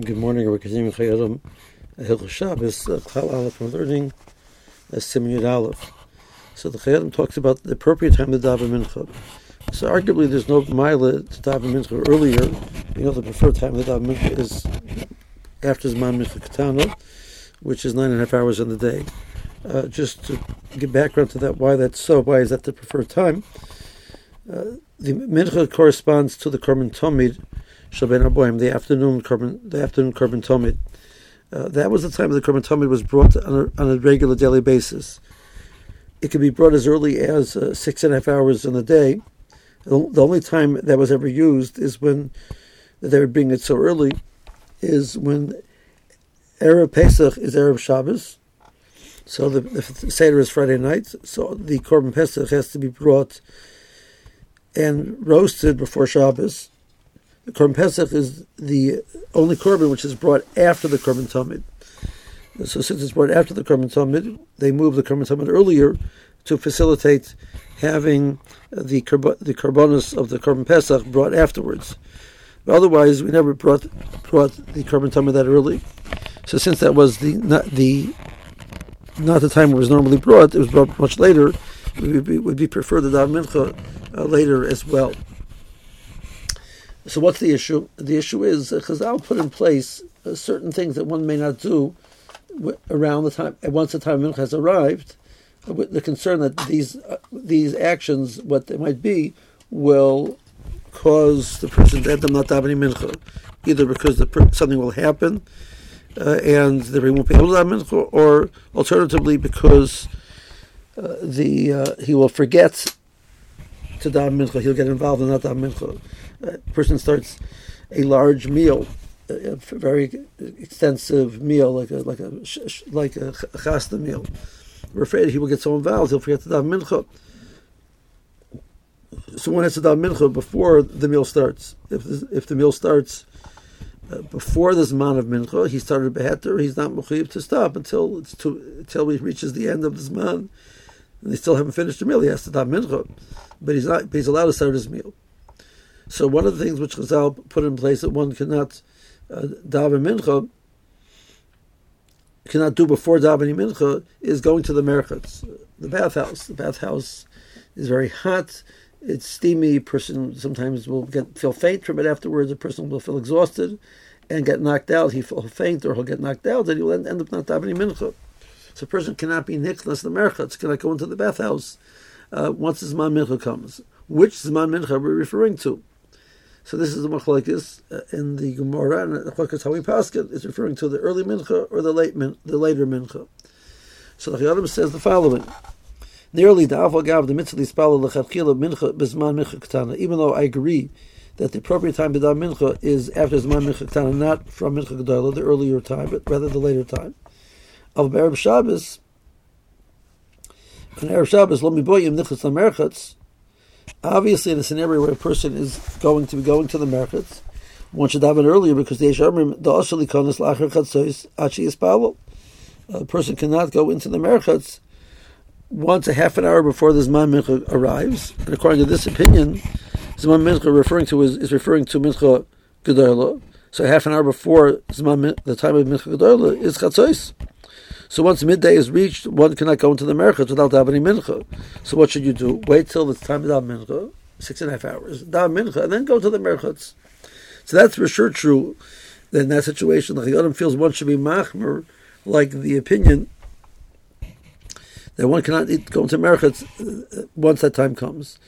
Good morning. We're continuing Chayei Adam Hilchos Shabbos. Klal Aleph. We're learning Siman Yud Aleph. So the Chayei Adam talks about the appropriate time to daven mincha. So arguably, there's no mila to daven mincha earlier. You know, the preferred time to daven mincha is after Zman Mincha Katana, which is nine and a half hours in the day. Uh, just to give background to that, why that's so, why is that the preferred time? Uh, the mincha corresponds to the korban tomid Shabbat Aboim, the afternoon korban, the afternoon korban tomid. Uh, that was the time the korban tomid was brought on a, on a, regular daily basis. It could be brought as early as uh, six and a half hours in the day. The, only time that was ever used is when they would bring it so early, is when Erev Pesach is Erev Shabbos. So the, the Seder is Friday night. So the korban Pesach has to be brought and roasted before Shabbos Korban Pesach is the only Korban which is brought after the Korban Tamid. So since it's brought after the Korban Tamid, they move the Korban Tamid earlier to facilitate having the the Korbanos of the Korban Pesach brought afterwards. But otherwise, we never brought brought the Korban Tamid that early. So since that was the not the not the time it was normally brought, it was brought much later. It would be, would be preferred daven mincha uh, later as well. So what's the issue? The issue is uh, Chazal put in place uh, certain things that one may not do around the time once the time of has arrived, uh, with the concern that these uh, these actions, what they might be, will cause the person to end up not davening mincha, either because per- something will happen uh, and the ring won't be able to daven mincha, or alternatively because uh, the he will forget to daven mincha, he'll get involved in that daven mincha a person starts a large meal, a very extensive meal, like a like a like a chasta meal. We're afraid he will get so involved he'll forget to daven mincha. So one has to daven mincha before the meal starts. If if the meal starts uh, before the zman of mincha, he started beheter. He's not mechuyev to stop until it's too, until he reaches the end of the zman, and they still haven't finished the meal. He has to daven mincha, but he's not. But he's allowed to start his meal. So one of the things which Chazal put in place that one cannot uh, daven mincha, cannot do before davening mincha, is going to the merchatz, the bathhouse. The bathhouse is very hot. It's steamy. Person sometimes will get feel faint from it afterwards. A person will feel exhausted and get knocked out. He will faint or he'll get knocked out, and he will end, end up not davening mincha. So a person cannot be nichnas the merchatz, cannot go into the bathhouse uh, once the zman mincha comes. Which zman mincha are we referring to? So this is the machlokes uh, in the Gemara, and the machlokes how we pass it is referring to the early mincha or the late min, the later mincha. So the Chayyim says the following: the gav the mitzvah spala lechatchila mincha bezman mincha katana. Even though I agree that the appropriate time to daven mincha is after zman mincha katana, not from mincha gedola, the earlier time, but rather the later time. Of Erev Shabbos, and Erev Shabbos lo miboyim nichas lamerchatz. Obviously, in a scenario where a person is going to be going to the merchatz, one should have it earlier because the Yeshamrim, the Ashali Konas Lachar Chatzois Achi Ispavol. A person cannot go into the merchatz once a half an hour before the Zman Mincha arrives. And according to this opinion, Zman Mincha referring to is, is referring to Mincha Gedola. So half an hour before Zman, the time of Mincha Gedola is Chatzois. So once midday is reached, one cannot go into the merchant without davening mincha. So what should you do? Wait till it's time of mincha, six and a half hours, daven mincha, and then go to the merchatz. So that's for sure true. That in that situation, the Chayyim feels one should be machmer, like the opinion that one cannot go into merchatz uh, once that time comes.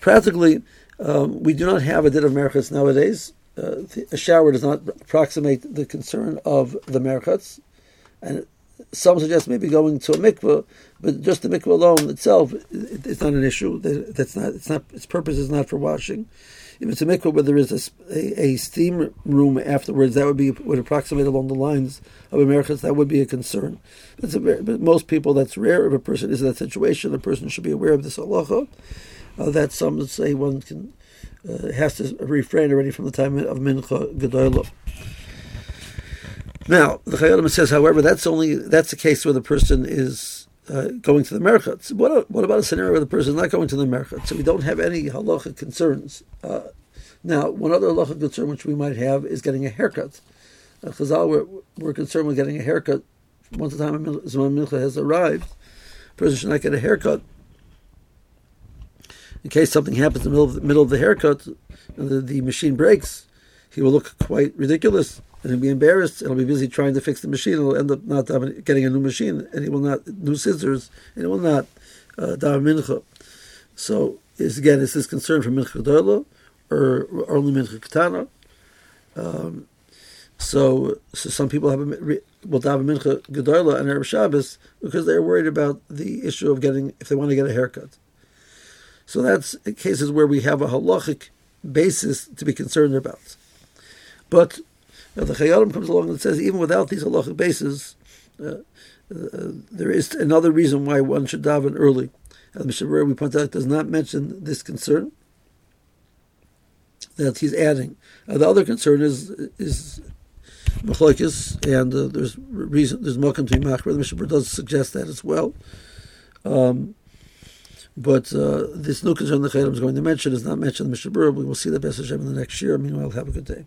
Practically, um, we do not have a din of merchatz nowadays. Uh, a shower does not approximate the concern of the merchatz, and some suggest maybe going to a mikveh, but just the mikveh alone itself, it, it's not an issue. That's not. It's not. Its purpose is not for washing. If it's a mikveh where there is a, a, a, steam room afterwards, that would be would approximate along the lines of Americans. That would be a concern. But, a, but most people, that's rare. If a person is in that situation, the person should be aware of this halacha. Uh, that some say one can uh, has to refrain already from the time of mincha gedolah. Now, the Chayyim says, however, that's only that's the case where the person is uh, going to the merchatz. What, what about a scenario where the person is not going to the merchatz? So we don't have any halacha concerns. Uh, now, one other halacha concern which we might have is getting a haircut. Uh, Chazal were, were concerned with getting a haircut once the time Zman Mincha has arrived. A person should not get a haircut in case something happens in the middle of the, middle of the haircut the, the machine breaks. He will look quite ridiculous and he'll be embarrassed and he'll be busy trying to fix the machine. He'll end up not getting a new machine and he will not new scissors and he will not uh, mincha. So is again is this concern for mincha gedola or, or only mincha katana? Um, so, so some people have a, will daven mincha gedola and Erev Shabbos because they're worried about the issue of getting if they want to get a haircut. So that's cases where we have a halachic basis to be concerned about. But the Chayyim comes along and says even without these halachic bases, uh, uh, there is another reason why one should daven early. As Mishnah Berurah, we point out, does not mention this concern that he's adding. Uh, the other concern is is machlokes, and uh, there's reason there's welcome to be machmer. The Mishnah Berurah does suggest that as well. Um, but uh, this new concern the Chayim is going to mention is not mentioned in the Mishnah Berurah. We will see the Best Hashem in the next year. Meanwhile, have a good day.